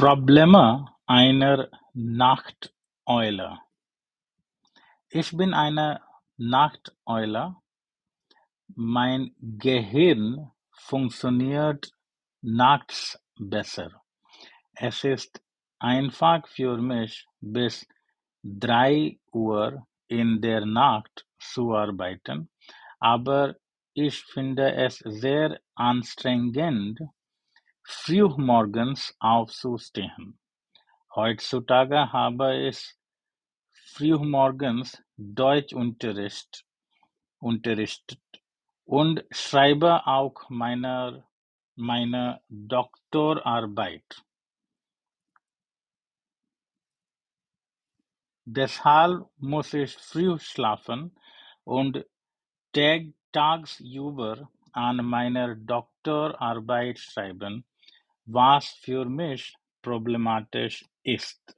Probleme einer Nachteule. Ich bin eine Nachteule, mein Gehirn funktioniert nachts besser. Es ist einfach für mich, bis drei Uhr in der Nacht zu arbeiten, aber ich finde es sehr anstrengend, frühmorgens aufzustehen. Heutzutage habe ich frühmorgens Deutschunterricht unterrichtet und schreibe auch meine, meine Doktorarbeit. Deshalb muss ich früh schlafen und tagsüber an meiner Doktorarbeit schreiben, was für mich problematisch ist.